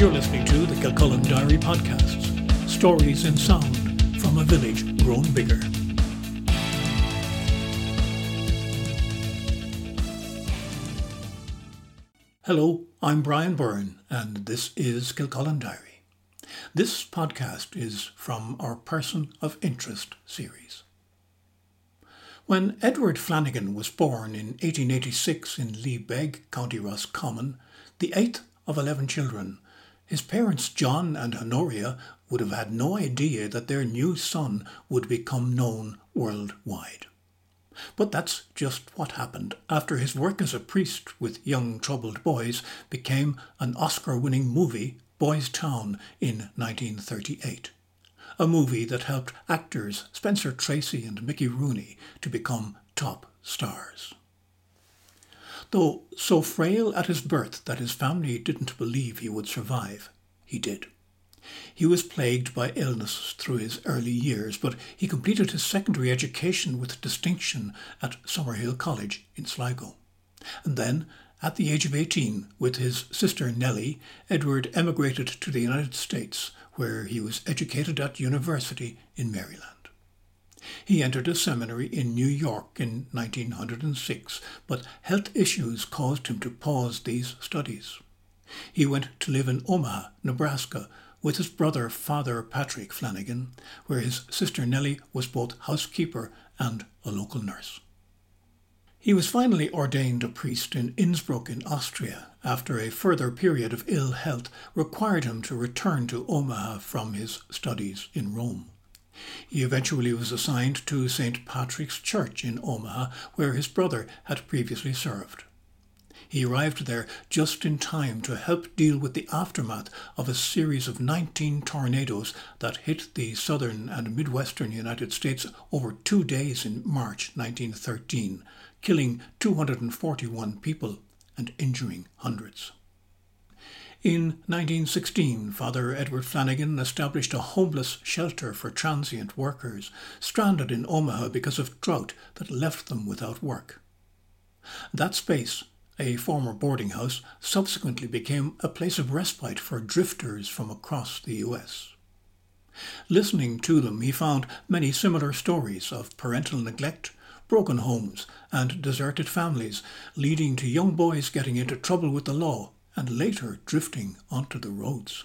You're listening to the Kilcullen Diary Podcasts, stories in sound from a village grown bigger. Hello, I'm Brian Byrne, and this is Kilcullen Diary. This podcast is from our Person of Interest series. When Edward Flanagan was born in 1886 in Leabeg, County Roscommon, the eighth of eleven children, his parents John and Honoria would have had no idea that their new son would become known worldwide. But that's just what happened after his work as a priest with young troubled boys became an Oscar winning movie, Boys Town, in 1938. A movie that helped actors Spencer Tracy and Mickey Rooney to become top stars. Though so frail at his birth that his family didn't believe he would survive, he did. He was plagued by illness through his early years, but he completed his secondary education with distinction at Summerhill College in Sligo. And then, at the age of 18, with his sister Nellie, Edward emigrated to the United States, where he was educated at university in Maryland. He entered a seminary in New York in 1906, but health issues caused him to pause these studies. He went to live in Omaha, Nebraska, with his brother Father Patrick Flanagan, where his sister Nellie was both housekeeper and a local nurse. He was finally ordained a priest in Innsbruck in Austria after a further period of ill health required him to return to Omaha from his studies in Rome. He eventually was assigned to St. Patrick's Church in Omaha, where his brother had previously served. He arrived there just in time to help deal with the aftermath of a series of 19 tornadoes that hit the southern and midwestern United States over two days in March 1913, killing 241 people and injuring hundreds. In 1916, Father Edward Flanagan established a homeless shelter for transient workers stranded in Omaha because of drought that left them without work. That space, a former boarding house, subsequently became a place of respite for drifters from across the U.S. Listening to them, he found many similar stories of parental neglect, broken homes, and deserted families, leading to young boys getting into trouble with the law and later drifting onto the roads.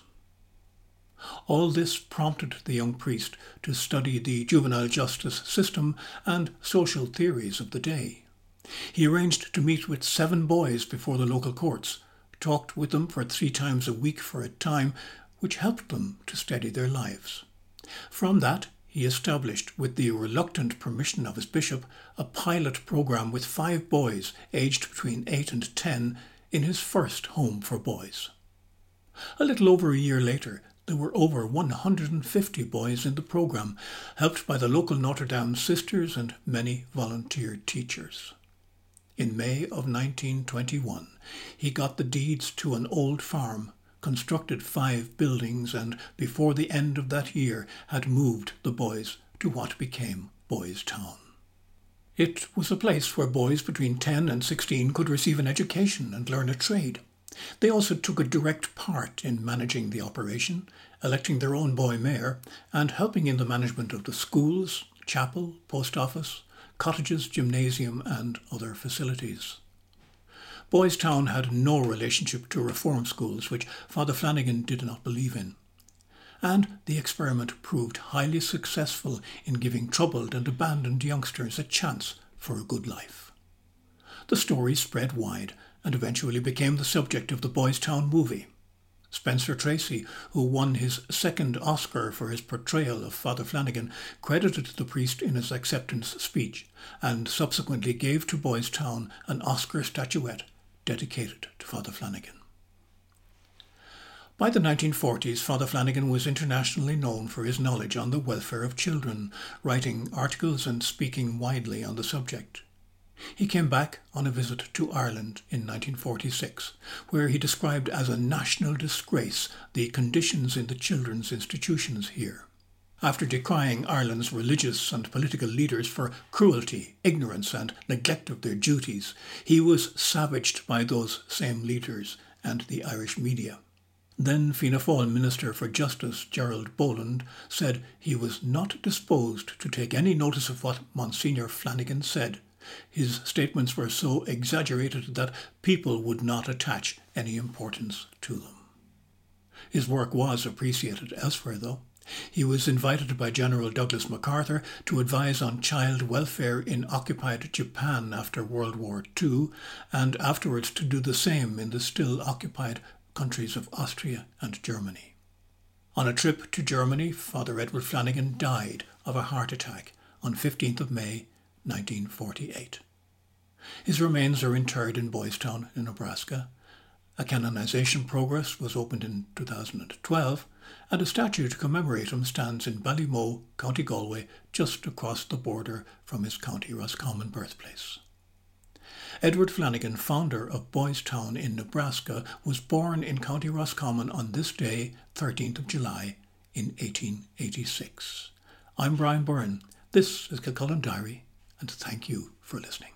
All this prompted the young priest to study the juvenile justice system and social theories of the day. He arranged to meet with seven boys before the local courts, talked with them for three times a week for a time, which helped them to steady their lives. From that, he established, with the reluctant permission of his bishop, a pilot program with five boys aged between eight and ten in his first home for boys. A little over a year later, there were over 150 boys in the program, helped by the local Notre Dame sisters and many volunteer teachers. In May of 1921, he got the deeds to an old farm, constructed five buildings, and before the end of that year had moved the boys to what became Boys Town. It was a place where boys between 10 and 16 could receive an education and learn a trade. They also took a direct part in managing the operation, electing their own boy mayor, and helping in the management of the schools, chapel, post office, cottages, gymnasium, and other facilities. Boys Town had no relationship to reform schools, which Father Flanagan did not believe in and the experiment proved highly successful in giving troubled and abandoned youngsters a chance for a good life. The story spread wide and eventually became the subject of the Boys Town movie. Spencer Tracy, who won his second Oscar for his portrayal of Father Flanagan, credited the priest in his acceptance speech and subsequently gave to Boys Town an Oscar statuette dedicated to Father Flanagan. By the 1940s, Father Flanagan was internationally known for his knowledge on the welfare of children, writing articles and speaking widely on the subject. He came back on a visit to Ireland in 1946, where he described as a national disgrace the conditions in the children's institutions here. After decrying Ireland's religious and political leaders for cruelty, ignorance, and neglect of their duties, he was savaged by those same leaders and the Irish media. Then Fianna Fáil Minister for Justice Gerald Boland said he was not disposed to take any notice of what Monsignor Flanagan said. His statements were so exaggerated that people would not attach any importance to them. His work was appreciated elsewhere, though. He was invited by General Douglas MacArthur to advise on child welfare in occupied Japan after World War II, and afterwards to do the same in the still occupied countries of Austria and Germany. On a trip to Germany, Father Edward Flanagan died of a heart attack on 15th of May 1948. His remains are interred in Boys Town in Nebraska. A canonization progress was opened in 2012, and a statue to commemorate him stands in Ballymoe, County Galway, just across the border from his County Roscommon birthplace. Edward Flanagan, founder of Boys Town in Nebraska, was born in County Roscommon on this day, 13th of July, in 1886. I'm Brian Byrne. This is Kilcullen Diary, and thank you for listening.